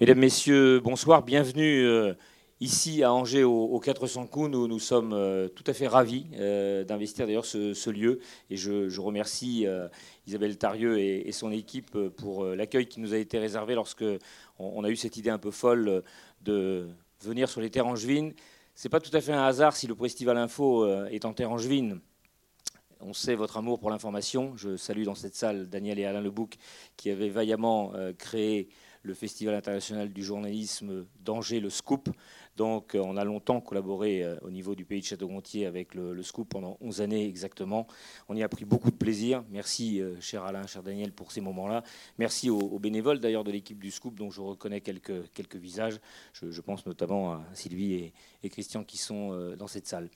Mesdames, Messieurs, bonsoir, bienvenue euh, ici à Angers au, 400 coups. Nous, sommes euh, tout à fait ravis euh, d'investir d'ailleurs ce, lieu et je, remercie Isabelle Tarieux et, son équipe pour l'accueil qui nous a été réservé lorsque on, a eu cette idée un peu folle de venir sur les terres angevines. C'est pas tout à fait un hasard si le Festival Info est en terre angevine. On sait votre amour pour l'information. Je salue dans cette salle Daniel et Alain Lebouc qui avaient vaillamment créé le Festival international du journalisme d'Angers, le Scoop. Donc euh, on a longtemps collaboré euh, au niveau du pays de Château-Gontier avec le, Scoop pendant 11 années exactement. On y a pris beaucoup de plaisir. Merci euh, cher Alain, cher Daniel pour ces moments-là. Merci aux, bénévoles d'ailleurs de l'équipe du Scoop dont je reconnais quelques, visages. Je, pense notamment à Sylvie et Christian qui sont dans cette salle.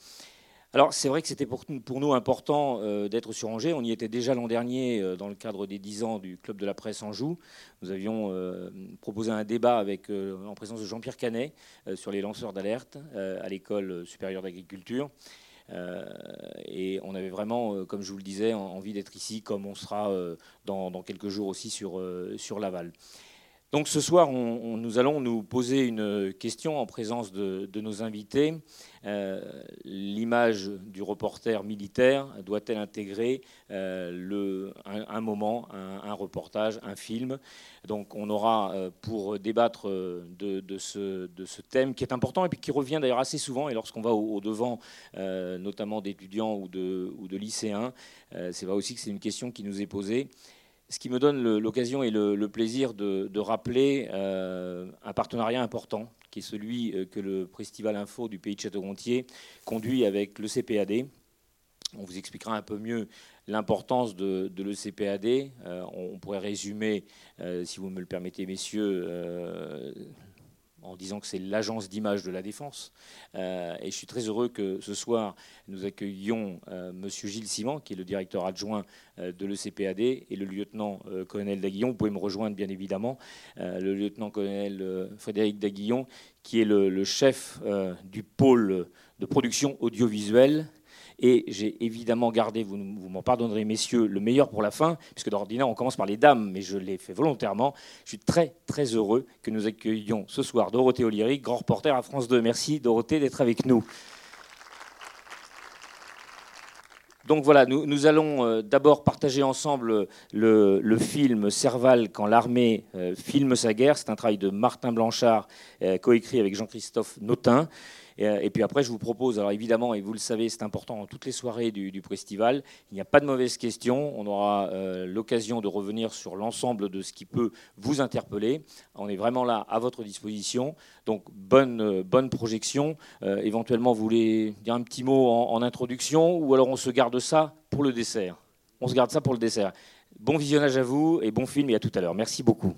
Alors c'est vrai que c'était pour, nous important euh, d'être sur Angers. On y était déjà l'an dernier euh, dans le cadre des 10 ans du Club de la Presse Anjou. Nous avions euh, proposé un débat en présence de Jean-Pierre Canet sur les lanceurs d'alerte à l'école supérieure d'agriculture. et on avait vraiment, comme je vous le disais, envie d'être ici, comme on sera dans, quelques jours aussi sur Laval. Donc ce soir, nous allons nous poser une question en présence de, nos invités. Euh, l'image du reporter militaire doit-elle intégrer euh, un, moment, un, reportage, un film? Donc on aura euh, pour débattre de, ce, thème qui est important et qui revient d'ailleurs assez souvent. Et lorsqu'on va au, devant, notamment d'étudiants ou de, ou de lycéens, c'est vrai aussi que c'est une question qui nous est posée ce qui me donne l'occasion et le, plaisir de, rappeler euh, un partenariat important, qui est celui euh, que le Festival Info du pays de Château-Gontier conduit avec le CPAD. On vous expliquera un peu mieux l'importance de, de l'ECPAD. Euh, on pourrait résumer, si vous me le permettez, messieurs, en disant que c'est l'agence d'image de la défense. Euh, et je suis très heureux que ce soir, nous accueillions euh, M. Gilles Simon, qui est le directeur adjoint euh, de l'ECPAD, et le lieutenant-colonel Daguillon. Vous pouvez me rejoindre, bien évidemment. le lieutenant-colonel Frédéric Daguillon, qui est le chef du pôle de production audiovisuelle et j'ai évidemment gardé, vous, m'en pardonnerez messieurs, le meilleur pour la fin, puisque d'ordinaire on commence par les dames, mais je l'ai fait volontairement. Je suis très très heureux que nous accueillions ce soir Dorothée Oliry, grand reporter à France 2. Merci Dorothée d'être avec nous. Donc voilà, nous, allons euh, d'abord partager ensemble le, film Serval quand l'armée euh, filme sa guerre. C'est un travail de Martin Blanchard, euh, coécrit avec Jean-Christophe Notin. Euh, et, puis après, je vous propose, alors évidemment, et vous le savez, c'est important dans toutes les soirées du, festival, il n'y a pas de mauvaise question. On aura euh, l'occasion de revenir sur l'ensemble de ce qui peut vous interpeller. On est vraiment là à votre disposition. Donc, bonne, euh, bonne projection. éventuellement, vous voulez dire un petit mot en, en introduction ou alors on se garde ça pour le dessert On se garde ça pour le dessert. Bon visionnage à vous et bon film et à tout à l'heure. Merci beaucoup.